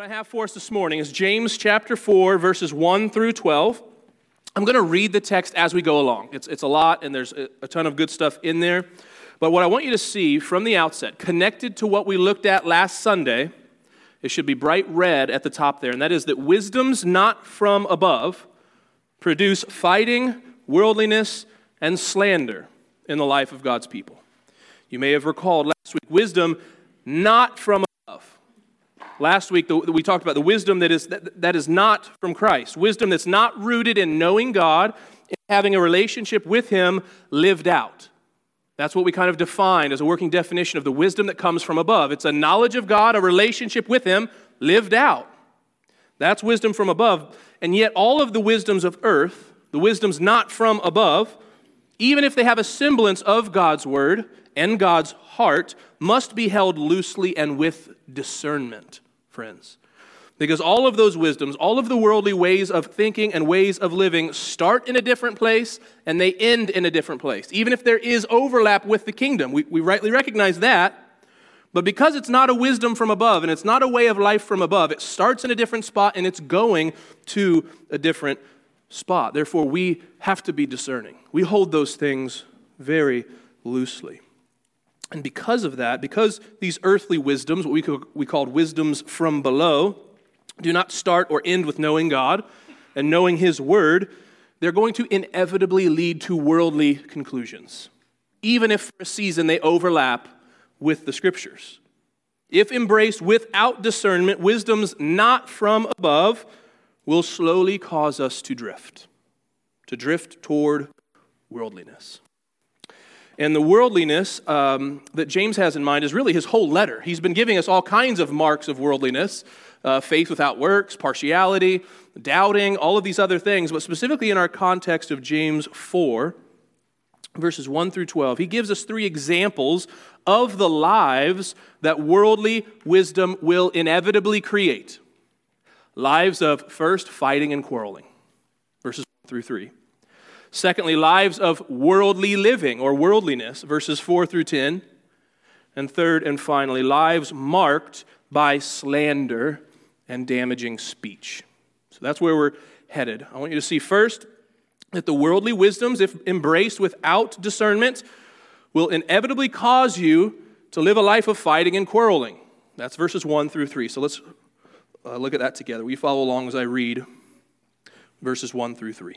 What I have for us this morning is James chapter 4, verses 1 through 12. I'm going to read the text as we go along. It's, it's a lot, and there's a, a ton of good stuff in there. But what I want you to see from the outset, connected to what we looked at last Sunday, it should be bright red at the top there, and that is that wisdoms not from above produce fighting, worldliness, and slander in the life of God's people. You may have recalled last week wisdom not from. Last week, we talked about the wisdom that is, that, that is not from Christ, wisdom that's not rooted in knowing God and having a relationship with Him lived out. That's what we kind of defined as a working definition of the wisdom that comes from above. It's a knowledge of God, a relationship with Him lived out. That's wisdom from above. And yet, all of the wisdoms of earth, the wisdoms not from above, even if they have a semblance of God's word and God's heart, must be held loosely and with discernment, friends. Because all of those wisdoms, all of the worldly ways of thinking and ways of living start in a different place and they end in a different place. Even if there is overlap with the kingdom, we, we rightly recognize that. But because it's not a wisdom from above and it's not a way of life from above, it starts in a different spot and it's going to a different spot. Therefore, we have to be discerning. We hold those things very loosely. And because of that, because these earthly wisdoms, what we, we called wisdoms from below, do not start or end with knowing God and knowing His Word, they're going to inevitably lead to worldly conclusions, even if for a season they overlap with the Scriptures. If embraced without discernment, wisdoms not from above will slowly cause us to drift, to drift toward worldliness. And the worldliness um, that James has in mind is really his whole letter. He's been giving us all kinds of marks of worldliness uh, faith without works, partiality, doubting, all of these other things. But specifically in our context of James 4, verses 1 through 12, he gives us three examples of the lives that worldly wisdom will inevitably create. Lives of first fighting and quarreling, verses 1 through 3. Secondly, lives of worldly living or worldliness, verses 4 through 10. And third and finally, lives marked by slander and damaging speech. So that's where we're headed. I want you to see first that the worldly wisdoms, if embraced without discernment, will inevitably cause you to live a life of fighting and quarreling. That's verses 1 through 3. So let's uh, look at that together. We follow along as I read verses 1 through 3.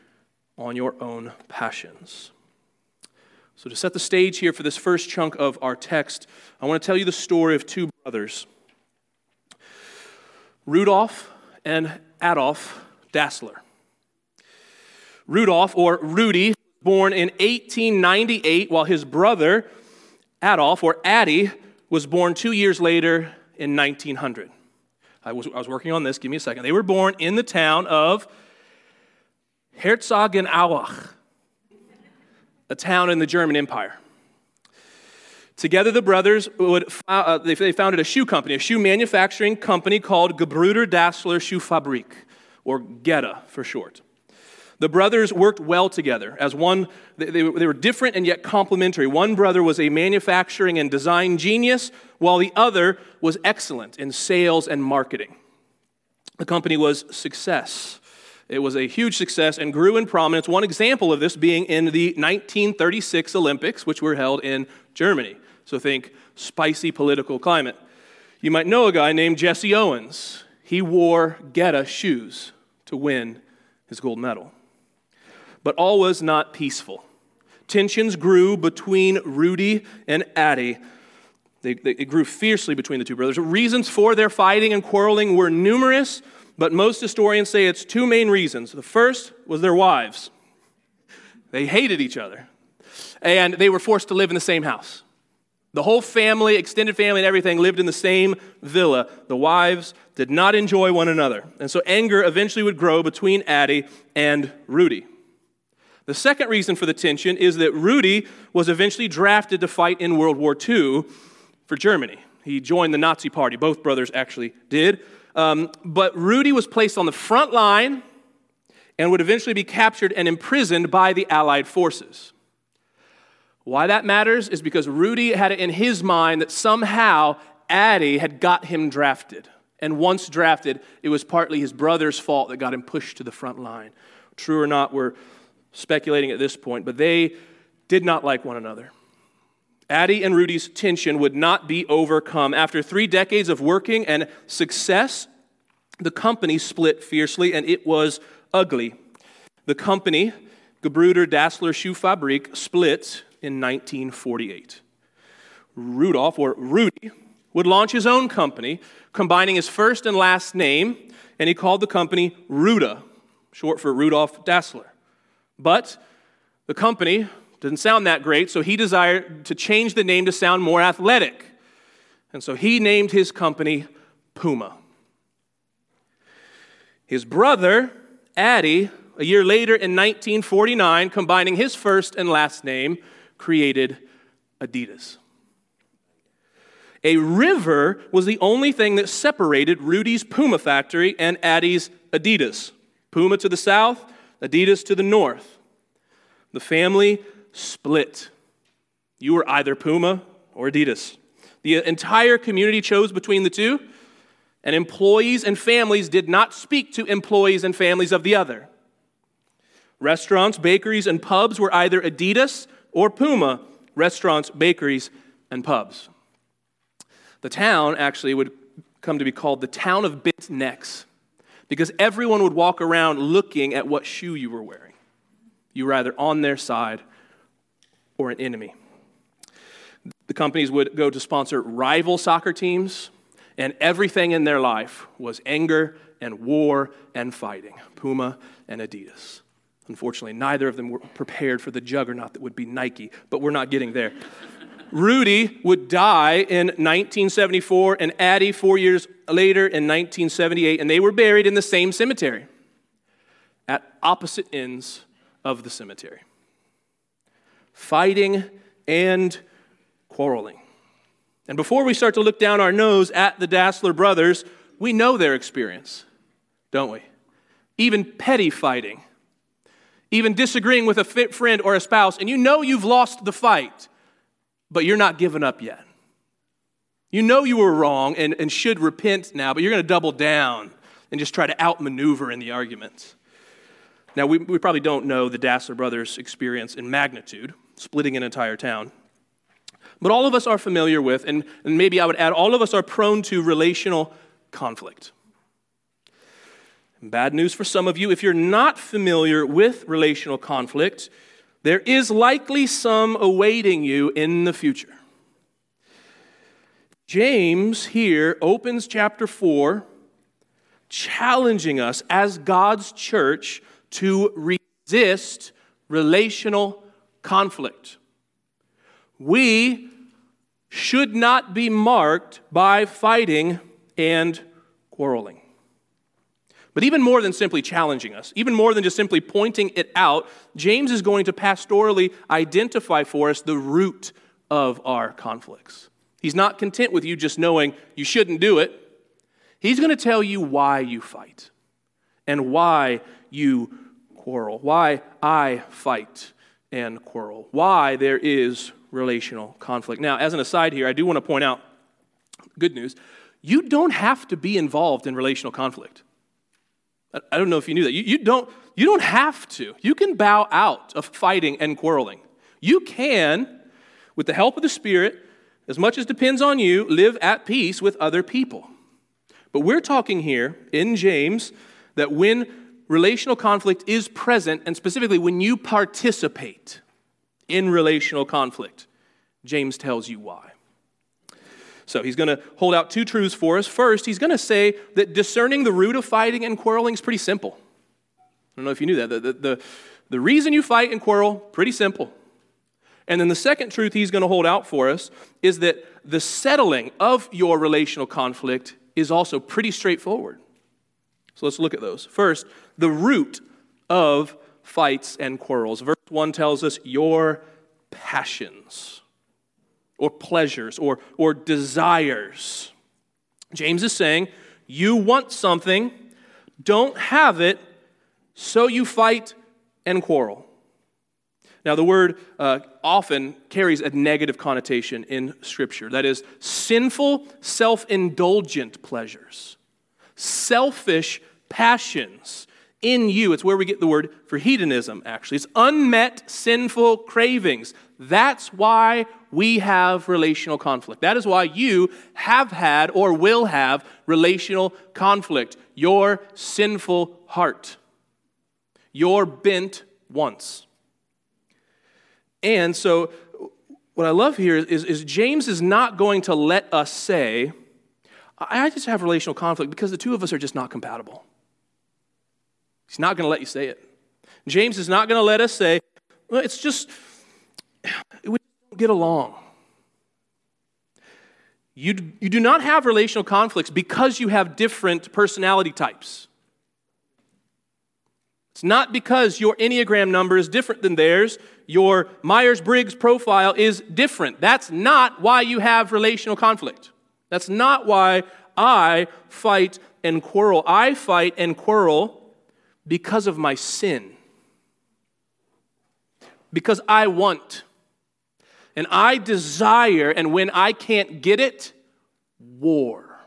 on your own passions. So, to set the stage here for this first chunk of our text, I want to tell you the story of two brothers Rudolf and Adolf Dassler. Rudolf, or Rudy, was born in 1898, while his brother, Adolf, or Addy, was born two years later in 1900. I was, I was working on this, give me a second. They were born in the town of Herzogenaurach, a town in the German Empire. Together, the brothers would, uh, they founded a shoe company, a shoe manufacturing company called Gebrüder Dassler Schuhfabrik, or GEDA for short. The brothers worked well together as one, they, they were different and yet complementary. One brother was a manufacturing and design genius, while the other was excellent in sales and marketing. The company was success. It was a huge success and grew in prominence. One example of this being in the 1936 Olympics, which were held in Germany. So think spicy political climate. You might know a guy named Jesse Owens. He wore GEDA shoes to win his gold medal. But all was not peaceful. Tensions grew between Rudy and Addy. They, they, it grew fiercely between the two brothers. Reasons for their fighting and quarreling were numerous, but most historians say it's two main reasons. The first was their wives, they hated each other, and they were forced to live in the same house. The whole family, extended family, and everything lived in the same villa. The wives did not enjoy one another. And so anger eventually would grow between Addie and Rudy. The second reason for the tension is that Rudy was eventually drafted to fight in World War II for Germany. He joined the Nazi Party. Both brothers actually did. Um, but Rudy was placed on the front line and would eventually be captured and imprisoned by the Allied forces. Why that matters is because Rudy had it in his mind that somehow Addie had got him drafted. And once drafted, it was partly his brother's fault that got him pushed to the front line. True or not, we're speculating at this point, but they did not like one another. Addie and Rudy's tension would not be overcome. After three decades of working and success, the company split fiercely and it was ugly. The company, Gebruder Dassler Schuhfabrik, split in 1948. Rudolph, or Rudy, would launch his own company, combining his first and last name, and he called the company Ruda, short for Rudolph Dassler. But the company didn't sound that great, so he desired to change the name to sound more athletic. And so he named his company Puma. His brother, Addie, a year later in 1949, combining his first and last name, created Adidas. A river was the only thing that separated Rudy's Puma factory and Addie's Adidas. Puma to the south, Adidas to the north. The family split. You were either Puma or Adidas. The entire community chose between the two, and employees and families did not speak to employees and families of the other. Restaurants, bakeries, and pubs were either Adidas or Puma, restaurants, bakeries, and pubs. The town actually would come to be called the town of bent necks because everyone would walk around looking at what shoe you were wearing. You were either on their side or an enemy. The companies would go to sponsor rival soccer teams, and everything in their life was anger and war and fighting Puma and Adidas. Unfortunately, neither of them were prepared for the juggernaut that would be Nike, but we're not getting there. Rudy would die in 1974, and Addie four years later in 1978, and they were buried in the same cemetery at opposite ends of the cemetery. Fighting and quarreling. And before we start to look down our nose at the Dassler brothers, we know their experience, don't we? Even petty fighting even disagreeing with a friend or a spouse, and you know you've lost the fight, but you're not giving up yet. You know you were wrong and, and should repent now, but you're going to double down and just try to outmaneuver in the argument. Now, we, we probably don't know the Dassler brothers' experience in magnitude, splitting an entire town. But all of us are familiar with, and, and maybe I would add, all of us are prone to relational conflict. Bad news for some of you if you're not familiar with relational conflict, there is likely some awaiting you in the future. James here opens chapter 4 challenging us as God's church to resist relational conflict. We should not be marked by fighting and quarreling. But even more than simply challenging us, even more than just simply pointing it out, James is going to pastorally identify for us the root of our conflicts. He's not content with you just knowing you shouldn't do it. He's going to tell you why you fight and why you quarrel, why I fight and quarrel, why there is relational conflict. Now, as an aside here, I do want to point out good news you don't have to be involved in relational conflict. I don't know if you knew that. You, you, don't, you don't have to. You can bow out of fighting and quarreling. You can, with the help of the Spirit, as much as depends on you, live at peace with other people. But we're talking here in James that when relational conflict is present, and specifically when you participate in relational conflict, James tells you why. So he's going to hold out two truths for us. First, he's going to say that discerning the root of fighting and quarreling is pretty simple. I don't know if you knew that. The, the, the, the reason you fight and quarrel, pretty simple. And then the second truth he's going to hold out for us is that the settling of your relational conflict is also pretty straightforward. So let's look at those. First, the root of fights and quarrels. Verse 1 tells us your passions or pleasures or, or desires. James is saying, you want something, don't have it, so you fight and quarrel. Now, the word uh, often carries a negative connotation in Scripture. That is, sinful, self indulgent pleasures, selfish passions in you. It's where we get the word for hedonism, actually. It's unmet sinful cravings. That's why we have relational conflict. That is why you have had or will have relational conflict. Your sinful heart, your bent wants. And so, what I love here is, is James is not going to let us say, I just have relational conflict because the two of us are just not compatible. He's not going to let you say it. James is not going to let us say, well, it's just, we don't get along. You, you do not have relational conflicts because you have different personality types. It's not because your Enneagram number is different than theirs, your Myers Briggs profile is different. That's not why you have relational conflict. That's not why I fight and quarrel. I fight and quarrel because of my sin. Because I want. And I desire, and when I can't get it, war.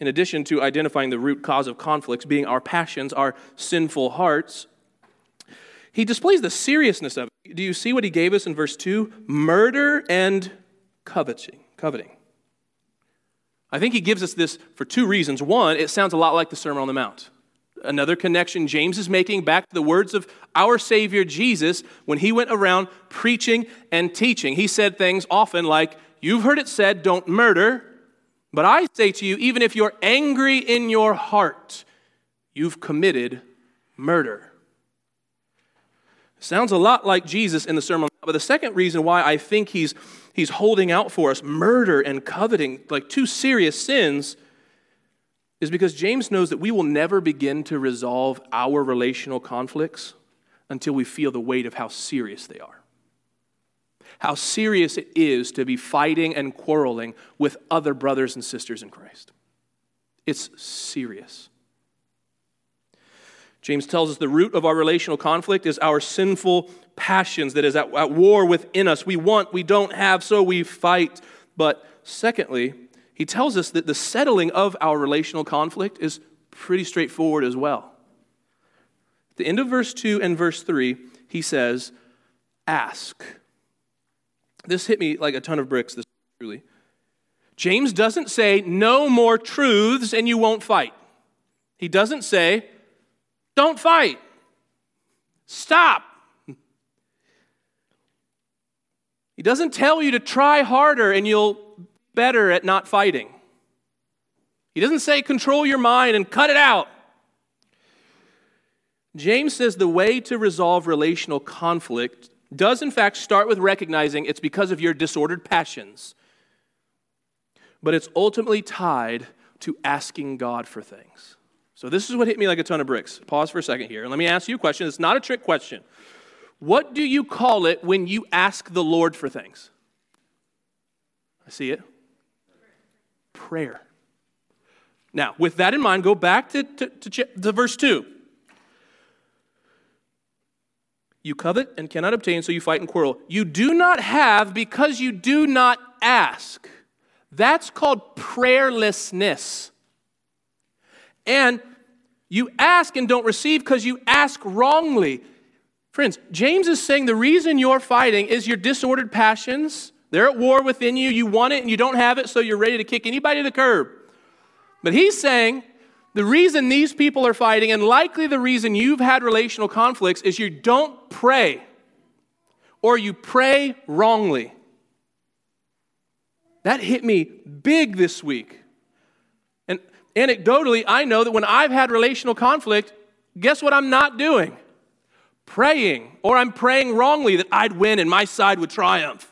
In addition to identifying the root cause of conflicts being our passions, our sinful hearts, he displays the seriousness of it. Do you see what he gave us in verse 2? Murder and coveting. Coveting. I think he gives us this for two reasons. One, it sounds a lot like the Sermon on the Mount. Another connection James is making back to the words of our Savior Jesus when he went around preaching and teaching. He said things often like, You've heard it said, don't murder. But I say to you, even if you're angry in your heart, you've committed murder. Sounds a lot like Jesus in the Sermon. But the second reason why I think he's he's holding out for us murder and coveting, like two serious sins, is because James knows that we will never begin to resolve our relational conflicts until we feel the weight of how serious they are. How serious it is to be fighting and quarreling with other brothers and sisters in Christ. It's serious. James tells us the root of our relational conflict is our sinful passions that is at, at war within us. We want, we don't have, so we fight. But secondly, he tells us that the settling of our relational conflict is pretty straightforward as well. At the end of verse 2 and verse 3, he says, Ask. This hit me like a ton of bricks, this truly. James doesn't say, Know more truths and you won't fight. He doesn't say, don't fight. Stop. He doesn't tell you to try harder and you'll better at not fighting. He doesn't say control your mind and cut it out. James says the way to resolve relational conflict does, in fact, start with recognizing it's because of your disordered passions, but it's ultimately tied to asking God for things. So, this is what hit me like a ton of bricks. Pause for a second here. And let me ask you a question. It's not a trick question. What do you call it when you ask the Lord for things? I see it. Prayer. Now, with that in mind, go back to, to, to, to verse 2. You covet and cannot obtain, so you fight and quarrel. You do not have because you do not ask. That's called prayerlessness. And you ask and don't receive because you ask wrongly. Friends, James is saying the reason you're fighting is your disordered passions. They're at war within you. You want it and you don't have it, so you're ready to kick anybody to the curb. But he's saying the reason these people are fighting, and likely the reason you've had relational conflicts, is you don't pray or you pray wrongly. That hit me big this week And anecdotally, I know that when I've had relational conflict, guess what I'm not doing? Praying, or I'm praying wrongly that I'd win and my side would triumph.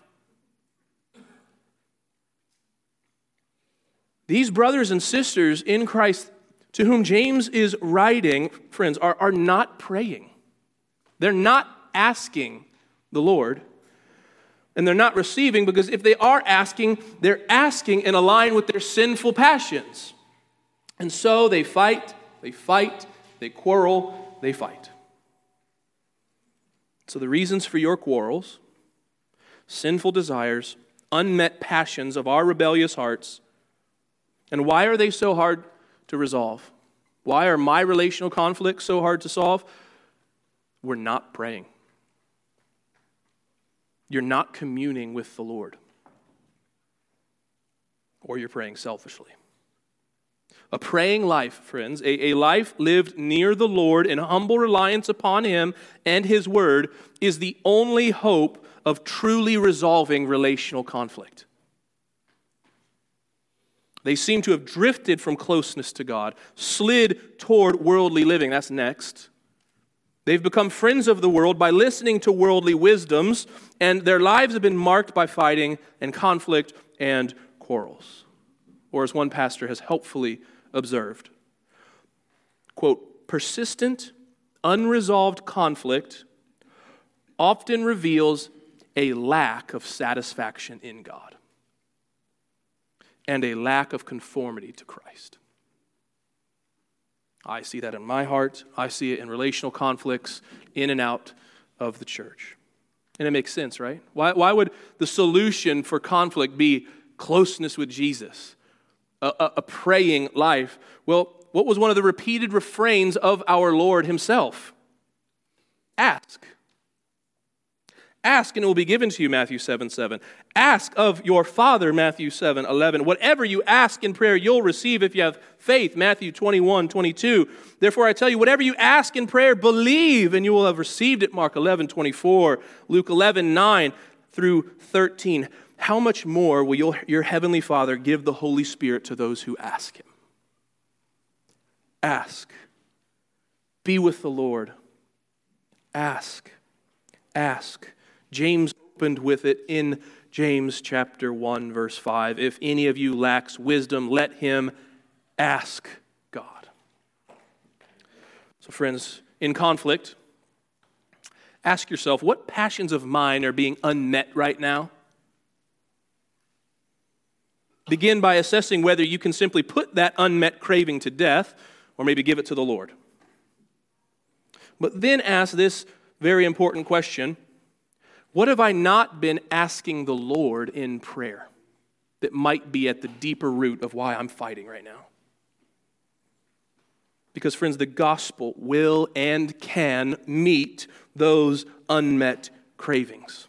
These brothers and sisters in Christ to whom James is writing, friends, are, are not praying. They're not asking the Lord. And they're not receiving because if they are asking, they're asking in line with their sinful passions. And so they fight, they fight, they quarrel, they fight. So the reasons for your quarrels, sinful desires, unmet passions of our rebellious hearts, and why are they so hard to resolve? Why are my relational conflicts so hard to solve? We're not praying. You're not communing with the Lord. Or you're praying selfishly. A praying life, friends, a, a life lived near the Lord in humble reliance upon Him and His Word, is the only hope of truly resolving relational conflict. They seem to have drifted from closeness to God, slid toward worldly living. That's next. They've become friends of the world by listening to worldly wisdoms, and their lives have been marked by fighting and conflict and quarrels. Or, as one pastor has helpfully observed, quote, persistent, unresolved conflict often reveals a lack of satisfaction in God and a lack of conformity to Christ. I see that in my heart. I see it in relational conflicts in and out of the church. And it makes sense, right? Why, why would the solution for conflict be closeness with Jesus, a, a, praying life? Well, what was one of the repeated refrains of our Lord Himself? Ask. Ask and it will be given to you, Matthew 7 7. Ask of your Father, Matthew 7 11. Whatever you ask in prayer, you'll receive if you have faith, Matthew 21 22. Therefore, I tell you, whatever you ask in prayer, believe and you will have received it, Mark 11 24, Luke 11 9 through 13. How much more will your, heavenly Father give the Holy Spirit to those who ask Him? Ask. Be with the Lord. Ask. Ask. James opened with it in James chapter 1 verse 5. If any of you lacks wisdom, let him ask God. So friends, in conflict, ask yourself what passions of mine are being unmet right now? Begin by assessing whether you can simply put that unmet craving to death or maybe give it to the Lord. But then ask this very important question what have I not been asking the Lord in prayer that might be at the deeper root of why I'm fighting right now? Because, friends, the gospel will and can meet those unmet cravings.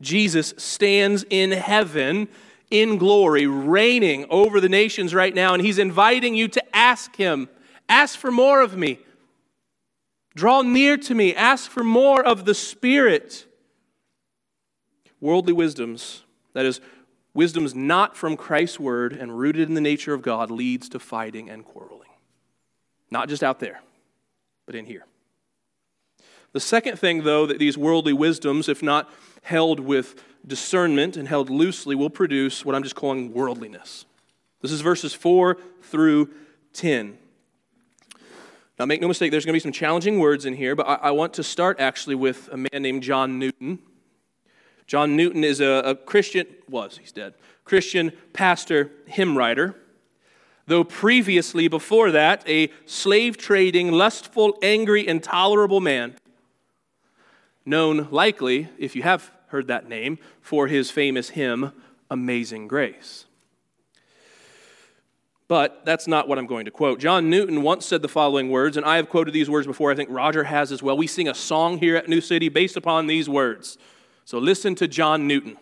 Jesus stands in heaven in glory, reigning over the nations right now, and he's inviting you to ask him, Ask for more of me. Draw near to me. Ask for more of the Spirit worldly wisdoms, that is, wisdoms not from Christ's word and rooted in the nature of God, leads to fighting and quarreling. Not just out there, but in here. The second thing, though, that these worldly wisdoms, if not held with discernment and held loosely, will produce what I'm just calling worldliness. This is verses 4 through 10. Now, make no mistake, there's going to be some challenging words in here, but I, I want to start actually with a man named John Newton John Newton is a, a Christian, was, he's dead, Christian pastor, hymn writer. Though previously, before that, a slave trading, lustful, angry, intolerable man, known likely, if you have heard that name, for his famous hymn, Amazing Grace. But that's not what I'm going to quote. John Newton once said the following words, and I have quoted these words before. I think Roger has as well. We sing a song here at New City based upon these words. So listen to John Newton.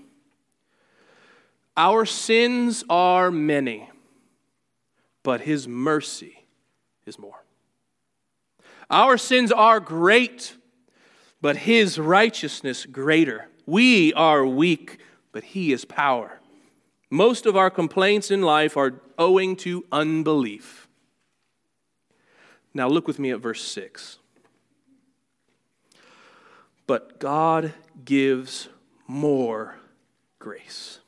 Our sins are many, but his mercy is more. Our sins are great, but his righteousness greater. We are weak, but he is power. Most of our complaints in life are owing to unbelief. Now look with me at verse 6. but God gives more grace.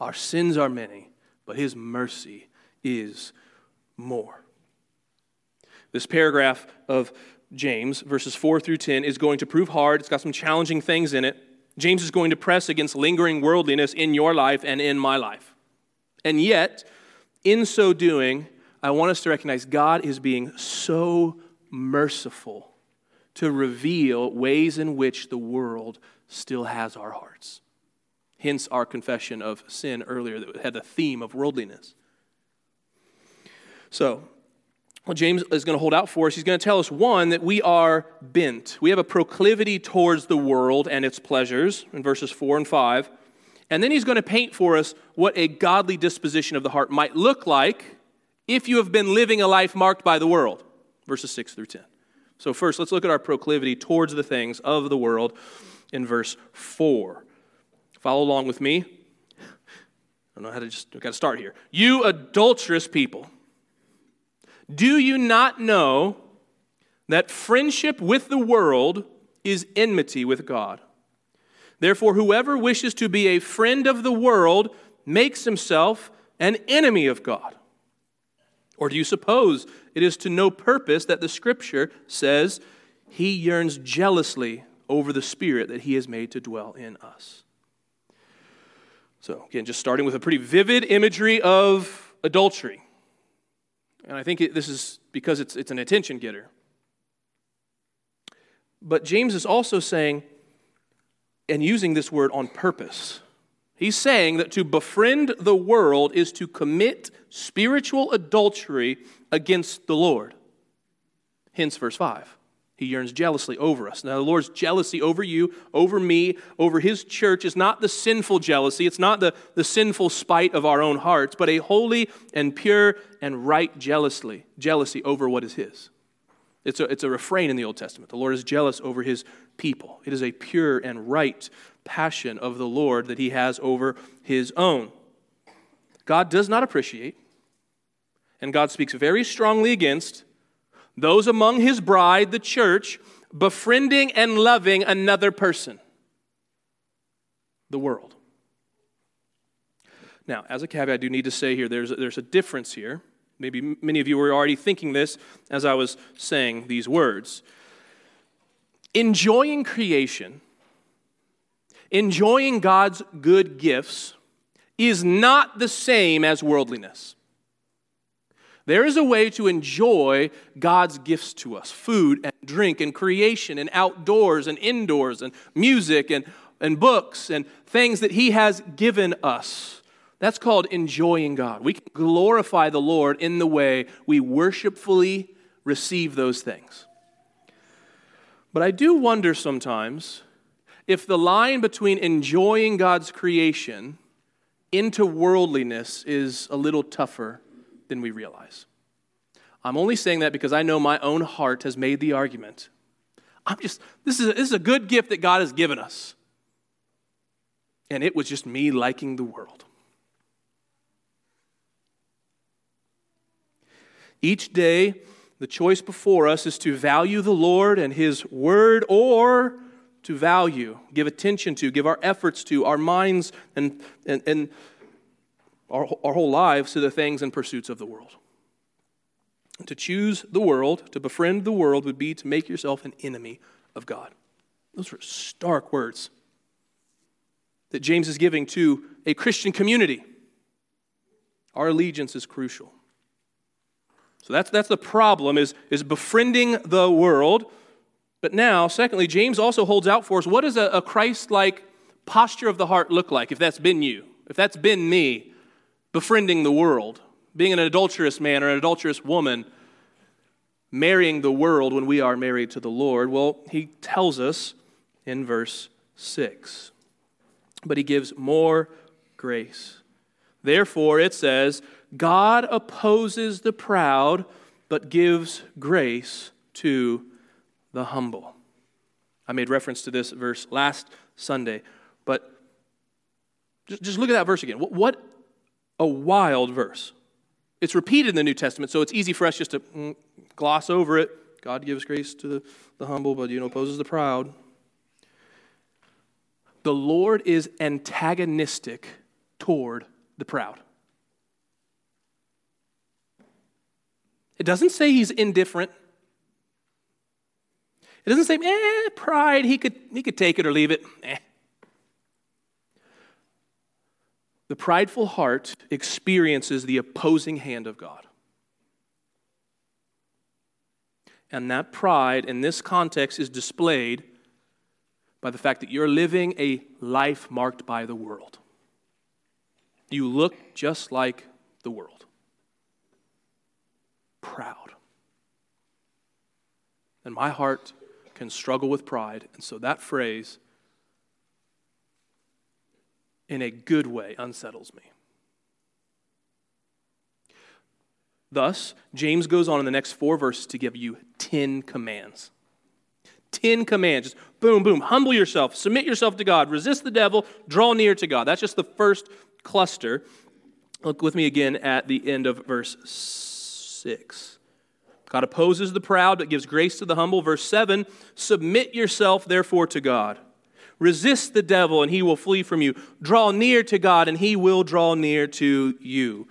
Our sins are many, but his mercy is more. This paragraph of James, verses 4 through 10, is going to prove hard. It's got some challenging things in it. James is going to press against lingering worldliness in your life and in my life. And yet, in so doing, I want us to recognize God is being so merciful to reveal ways in which the world still has our hearts. Hence our confession of sin earlier that had the theme of worldliness. So, James is going to hold out for us, he's going to tell us one, that we are bent. We have a proclivity towards the world and its pleasures in verses 4 and 5. And then he's going to paint for us what a godly disposition of the heart might look like if you have been living a life marked by the world, verses 6 through 10. So, first, let's look at our proclivity towards the things of the world in verse 4. Follow along with me. I don't know how to just, I've got to start here. You adulterous people. Do you not know that friendship with the world is enmity with God? Therefore, whoever wishes to be a friend of the world makes himself an enemy of God. Or do you suppose it is to no purpose that the scripture says he yearns jealously over the spirit that he has made to dwell in us? So, again, just starting with a pretty vivid imagery of adultery. And I think it, this is because it's, it's an attention getter. But James is also saying, and using this word on purpose. He's saying that to befriend the world is to commit spiritual adultery against the Lord. Hence, verse 5. He yearns jealously over us. Now, the Lord's jealousy over you, over me, over His church is not the sinful jealousy. It's not the, the sinful spite of our own hearts, but a holy and pure and right jealously, jealousy over what is His. It's a, it's a refrain in the Old Testament. The Lord is jealous over His people. It is a pure and right passion of the Lord that He has over His own. God does not appreciate, and God speaks very strongly against those among his bride, the church, befriending and loving another person, the world. Now, as a caveat, I do need to say here there's a, there's a difference here. Maybe many of you were already thinking this as I was saying these words. Enjoying creation, enjoying God's good gifts, is not the same as worldliness. There is a way to enjoy God's gifts to us food and drink and creation and outdoors and indoors and music and, and books and things that He has given us. That's called enjoying God. We can glorify the Lord in the way we worshipfully receive those things. But I do wonder sometimes if the line between enjoying God's creation into worldliness is a little tougher than we realize. I'm only saying that because I know my own heart has made the argument. I'm just, this is, a, this is a good gift that God has given us. And it was just me liking the world. Each day, the choice before us is to value the Lord and His Word or to value, give attention to, give our efforts to, our minds and, and, and our, our whole lives to the things and pursuits of the world. To choose the world, to befriend the world, would be to make yourself an enemy of God. Those are stark words that James is giving to a Christian community. Our allegiance is crucial. So that's, that's the problem is, is befriending the world. But now, secondly, James also holds out for us what does a, a Christ like posture of the heart look like if that's been you? If that's been me? Befriending the world, being an adulterous man or an adulterous woman, marrying the world when we are married to the Lord? Well, he tells us in verse 6. But he gives more grace. Therefore, it says, God opposes the proud, but gives grace to the humble. I made reference to this verse last Sunday, but just, look at that verse again. What a wild verse. It's repeated in the New Testament, so it's easy for us just to mm, gloss over it, God gives grace to the, the humble, but you know, opposes the proud. The Lord is antagonistic toward the proud. It doesn't say he's indifferent. It doesn't say, eh, pride, he could, he could take it or leave it. Eh. The prideful heart experiences the opposing hand of God. And that pride in this context is displayed by the fact that you're living a life marked by the world. You look just like the world. Proud. And my heart can struggle with pride. And so that phrase, in a good way, unsettles me. Thus, James goes on in the next four verses to give you 10 commands. 10 commands. Just boom, boom. Humble yourself, submit yourself to God, resist the devil, draw near to God. That's just the first cluster. Look with me again at the end of verse 6. God opposes the proud, but gives grace to the humble. Verse 7 Submit yourself, therefore, to God. Resist the devil, and he will flee from you. Draw near to God, and he will draw near to you.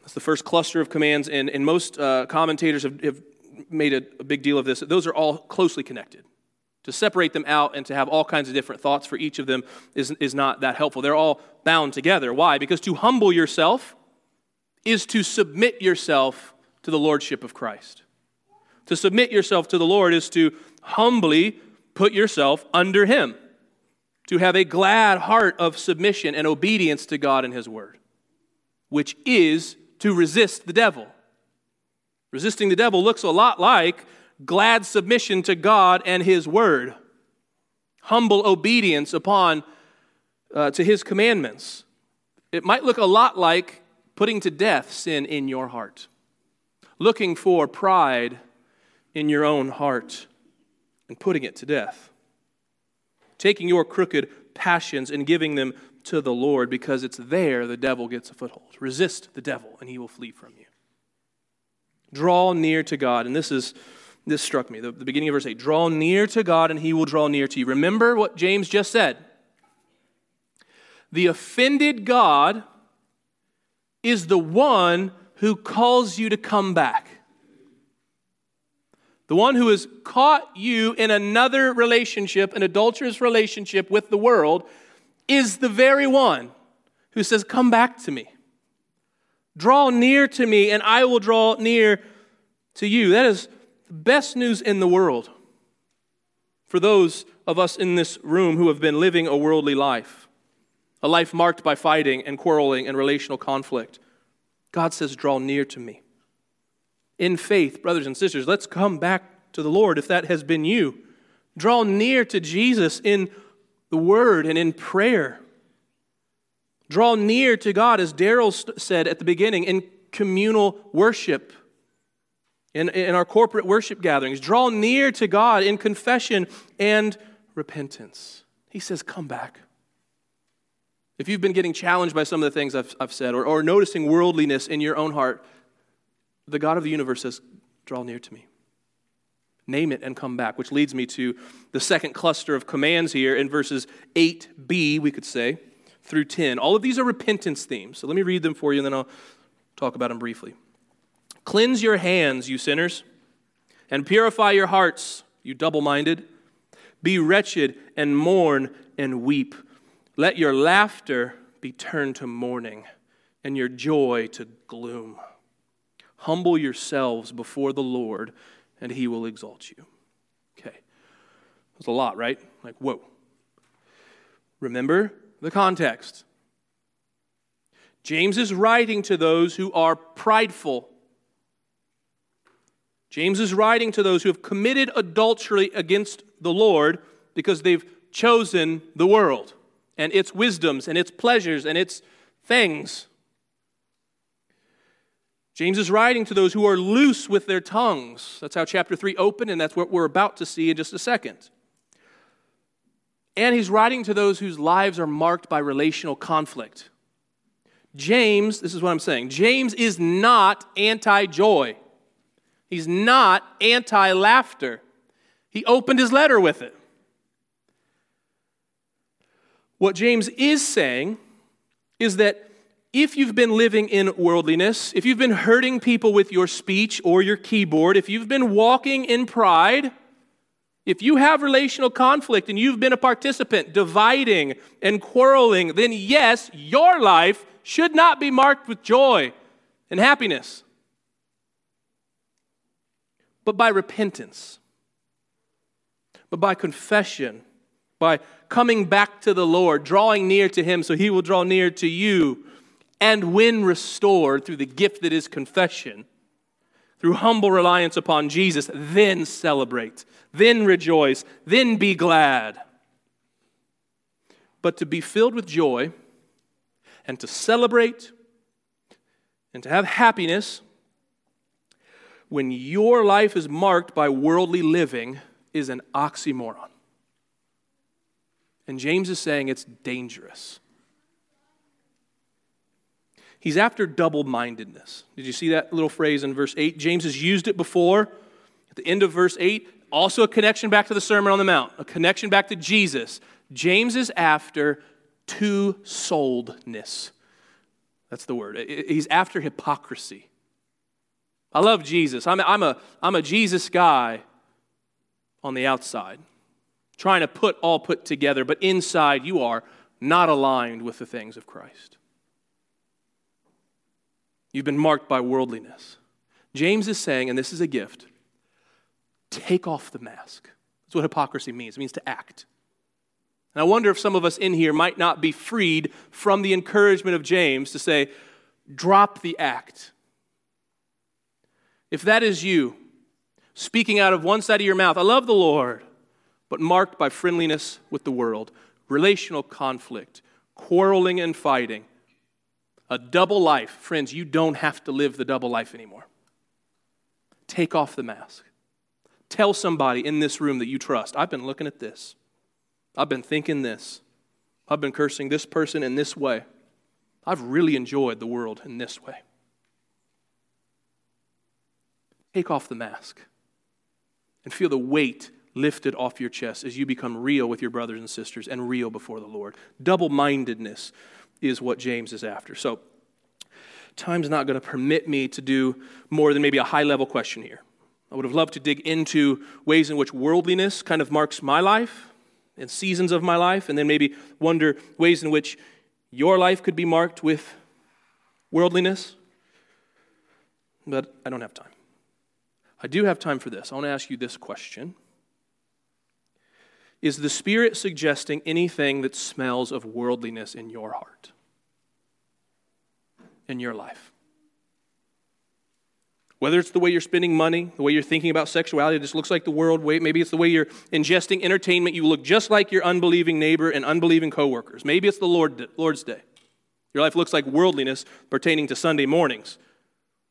That's the first cluster of commands, and, and most uh, commentators have, have made a, a big deal of this. Those are all closely connected. To separate them out and to have all kinds of different thoughts for each of them is, is not that helpful. They're all bound together. Why? Because to humble yourself is to submit yourself to the lordship of Christ. To submit yourself to the Lord is to humbly put yourself under Him, to have a glad heart of submission and obedience to God and His Word, which is to resist the devil. Resisting the devil looks a lot like glad submission to God and His Word, humble obedience upon uh, to His commandments. It might look a lot like putting to death sin in your heart looking for pride in your own heart and putting it to death. Taking your crooked passions and giving them to the Lord because it's there the devil gets a foothold. Resist the devil and he will flee from you. Draw near to God. And this is this struck me. The, the beginning of verse 8. Draw near to God and he will draw near to you. Remember what James just said. The offended God is the one who calls you to come back. The one who has caught you in another relationship, an adulterous relationship with the world, is the very one who says, Come back to me. Draw near to me, and I will draw near to you. That is the best news in the world for those of us in this room who have been living a worldly life, a life marked by fighting and quarreling and relational conflict. God says, Draw near to me. In faith, brothers and sisters, let's come back to the Lord if that has been you. Draw near to Jesus in the Word and in prayer. Draw near to God, as Daryl said at the beginning, in communal worship, in, in our corporate worship gatherings. Draw near to God in confession and repentance. He says, Come back. If you've been getting challenged by some of the things I've, I've said or, or noticing worldliness in your own heart, the God of the universe says, Draw near to me. Name it and come back, which leads me to the second cluster of commands here in verses 8b, we could say, through 10. All of these are repentance themes. So let me read them for you and then I'll talk about them briefly. Cleanse your hands, you sinners, and purify your hearts, you double minded. Be wretched and mourn and weep. Let your laughter be turned to mourning and your joy to gloom. Humble yourselves before the Lord, and he will exalt you. Okay. That's a lot, right? Like, whoa. Remember the context. James is writing to those who are prideful. James is writing to those who have committed adultery against the Lord because they've chosen the world and its wisdoms and its pleasures and its things. James is writing to those who are loose with their tongues. That's how chapter 3 opened, and that's what we're about to see in just a second. And he's writing to those whose lives are marked by relational conflict. James, this is what I'm saying James is not anti joy. He's not anti laughter. He opened his letter with it. What James is saying is that if you've been living in worldliness, if you've been hurting people with your speech or your keyboard, if you've been walking in pride, if you have relational conflict and you've been a participant dividing and quarreling, then yes, your life should not be marked with joy and happiness, but by repentance, but by confession, by coming back to the Lord, drawing near to Him so He will draw near to you. And when restored through the gift that is confession, through humble reliance upon Jesus, then celebrate, then rejoice, then be glad. But to be filled with joy and to celebrate and to have happiness when your life is marked by worldly living is an oxymoron. And James is saying it's dangerous. He's after double mindedness. Did you see that little phrase in verse 8? James has used it before. At the end of verse 8, also a connection back to the Sermon on the Mount, a connection back to Jesus. James is after two souledness. That's the word. He's after hypocrisy. I love Jesus. I'm, I'm, a, I'm a Jesus guy on the outside, trying to put all put together, but inside you are not aligned with the things of Christ. You've been marked by worldliness. James is saying, and this is a gift take off the mask. That's what hypocrisy means. It means to act. And I wonder if some of us in here might not be freed from the encouragement of James to say, drop the act. If that is you, speaking out of one side of your mouth, I love the Lord, but marked by friendliness with the world, relational conflict, quarreling and fighting, a double life. Friends, you don't have to live the double life anymore. Take off the mask. Tell somebody in this room that you trust, I've been looking at this. I've been thinking this. I've been cursing this person in this way. I've really enjoyed the world in this way. Take off the mask and feel the weight lifted off your chest as you become real with your brothers and sisters and real before the Lord. Double mindedness is what James is after. So, time's not going to permit me to do more than maybe a high level question here. I would have loved to dig into ways in which worldliness kind of marks my life and seasons of my life, and then maybe wonder ways in which your life could be marked with worldliness. But I don't have time. I do have time for this. I want to ask you this question Is the Spirit suggesting anything that smells of worldliness in your heart, in your life? Whether it's the way you're spending money, the way you're thinking about sexuality, it just looks like the world. Way, maybe it's the way you're ingesting entertainment. You look just like your unbelieving neighbor and unbelieving coworkers. Maybe it's the Lord, Lord's Day. Your life looks like worldliness pertaining to Sunday mornings,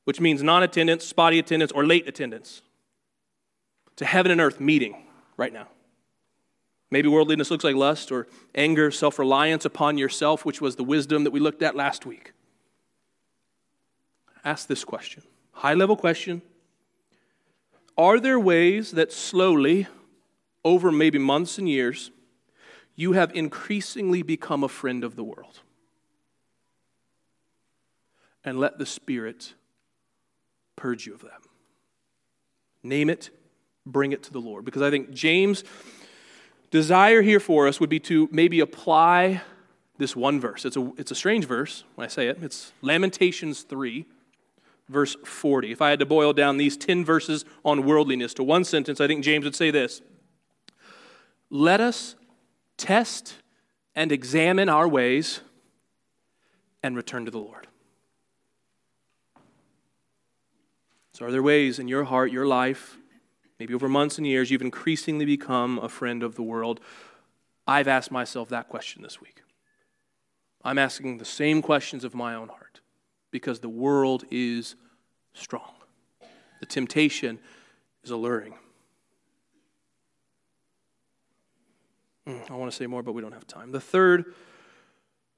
which means non attendance, spotty attendance, or late attendance. A heaven and earth meeting right now. Maybe worldliness looks like lust or anger, self reliance upon yourself, which was the wisdom that we looked at last week. Ask this question high level question Are there ways that slowly, over maybe months and years, you have increasingly become a friend of the world? And let the Spirit purge you of them. Name it, bring it to the Lord. Because I think James' desire here for us would be to maybe apply this one verse. It's a, it's a strange verse when I say it. It's Lamentations 3 verse 40. If I had to boil down these 10 verses on worldliness to one sentence, I think James would say this Let us test and examine our ways and return to the Lord. So, are there ways in your heart, your life, maybe over months and years, you've increasingly become a friend of the world? I've asked myself that question this week. I'm asking the same questions of my own heart because the world is strong. The temptation is alluring. Mm, I want to say more, but we don't have time. The third,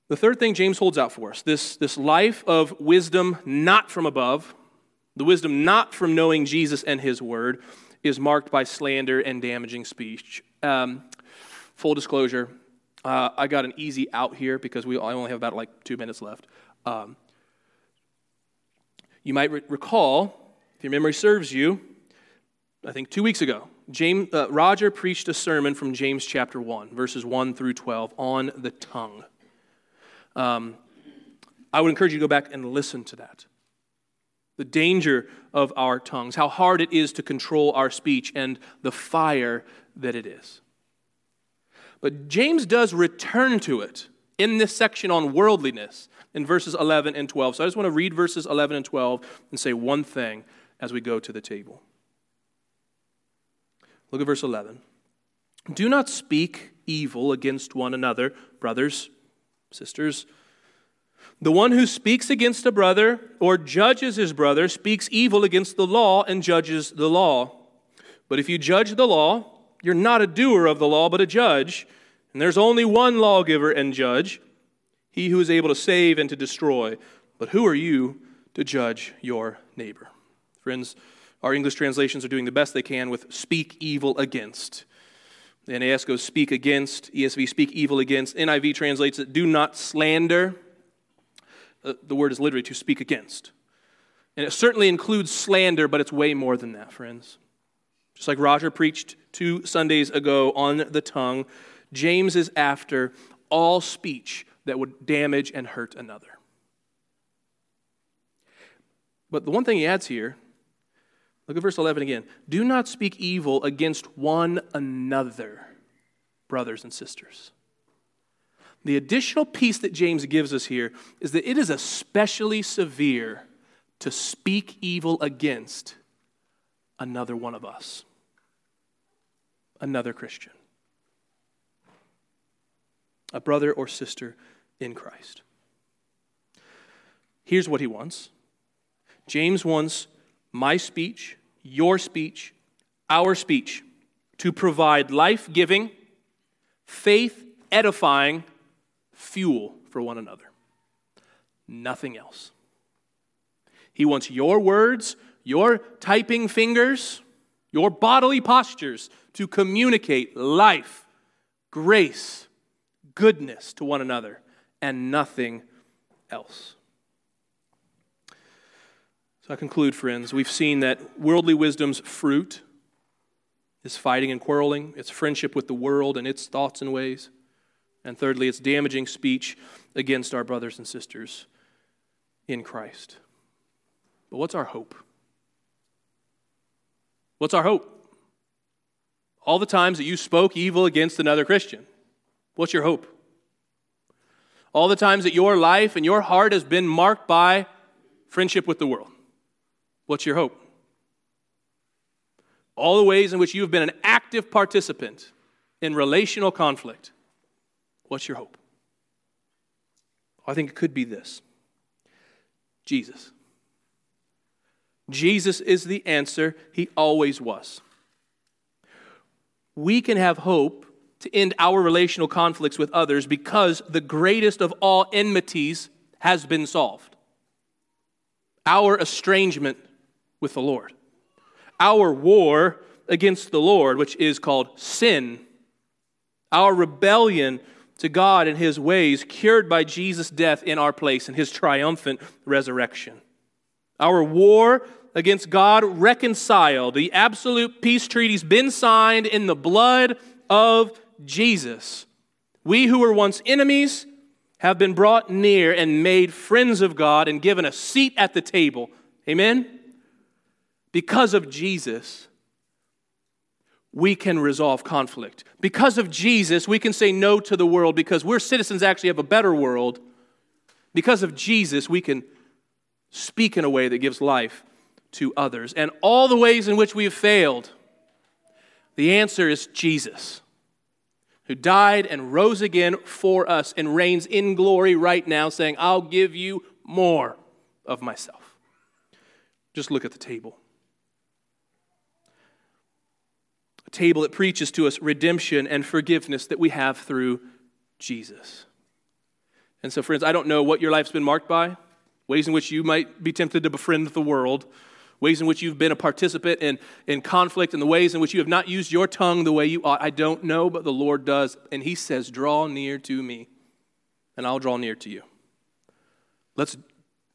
the third thing James holds out for us this, this life of wisdom not from above, The wisdom not from knowing Jesus and his word is marked by slander and damaging speech. Um, full disclosure, uh, I got an easy out here because we, I only have about like two minutes left. Um, you might re- recall, if your memory serves you, I think two weeks ago, James, uh, Roger preached a sermon from James chapter 1, verses 1 through 12, on the tongue. Um, I would encourage you to go back and listen to that. The danger of our tongues, how hard it is to control our speech, and the fire that it is. But James does return to it in this section on worldliness in verses 11 and 12. So I just want to read verses 11 and 12 and say one thing as we go to the table. Look at verse 11. Do not speak evil against one another, brothers, sisters. The one who speaks against a brother or judges his brother speaks evil against the law and judges the law. But if you judge the law, you're not a doer of the law, but a judge. And there's only one lawgiver and judge, he who is able to save and to destroy. But who are you to judge your neighbor? Friends, our English translations are doing the best they can with speak evil against. The NAS goes speak against, ESV speak evil against. NIV translates it do not slander. Uh, the word is literally to speak against. And it certainly includes slander, but it's way more than that, friends. Just like Roger preached two Sundays ago on the tongue, James is after all speech that would damage and hurt another. But the one thing he adds here Look at verse 11 again. Do not speak evil against one another, brothers and sisters. The additional piece that James gives us here is that it is especially severe to speak evil against another one of us, another Christian, a brother or sister in Christ. Here's what he wants James wants my speech, your speech, our speech to provide life giving, faith edifying fuel for one another. Nothing else. He wants your words, your typing fingers, your bodily postures to communicate life, grace, goodness to one another, and nothing else. So I conclude, friends, we've seen that worldly wisdom's fruit is fighting and quarreling, it's friendship with the world and its thoughts and ways. And thirdly, it's damaging speech against our brothers and sisters in Christ. But what's our hope? What's our hope? All the times that you spoke evil against another Christian, what's your hope? All the times that your life and your heart has been marked by friendship with the world. What's your hope? All the ways in which you have been an active participant in relational conflict. What's your hope? I think it could be this Jesus. Jesus is the answer, He always was. We can have hope to end our relational conflicts with others because the greatest of all enmities has been solved. Our estrangement with the Lord. Our war against the Lord, which is called sin, our rebellion to God and His ways, cured by Jesus' death in our place and His triumphant resurrection. Our war against God reconciled. The absolute peace treaty's been signed in the blood of Jesus. We who were once enemies have been brought near and made friends of God and given a seat at the table. Amen? Because of Jesus, we can resolve conflict. Because of Jesus, we can say no to the world because we're citizens actually of a better world. Because of Jesus, we can speak in a way that gives life to others. And all the ways in which we have failed, the answer is Jesus, who died and rose again for us and reigns in glory right now, saying, I'll give you more of myself. Just look at the table. Table that preaches to us redemption and forgiveness that we have through Jesus. And so, friends, I don't know what your life's been marked by, ways in which you might be tempted to befriend the world, ways in which you've been a participant in, in conflict, and the ways in which you have not used your tongue the way you ought. I don't know, but the Lord does. And He says, Draw near to me, and I'll draw near to you. Let's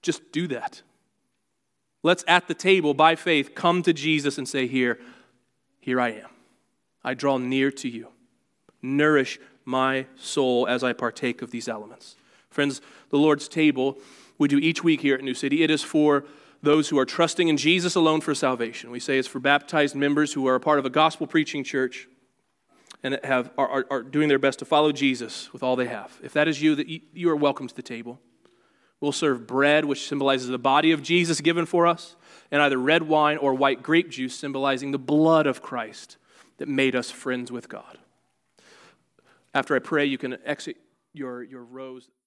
just do that. Let's at the table by faith come to Jesus and say, Here, here I am. I draw near to you. Nourish my soul as I partake of these elements. Friends, the Lord's table we do each week here at New City, it is for those who are trusting in Jesus alone for salvation. We say it's for baptized members who are a part of a gospel preaching church and have, are, are, are doing their best to follow Jesus with all they have. If that is you, that you are welcome to the table. We'll serve bread, which symbolizes the body of Jesus given for us, and either red wine or white grape juice, symbolizing the blood of Christ that made us friends with God. After I pray, you can exit your, your rows.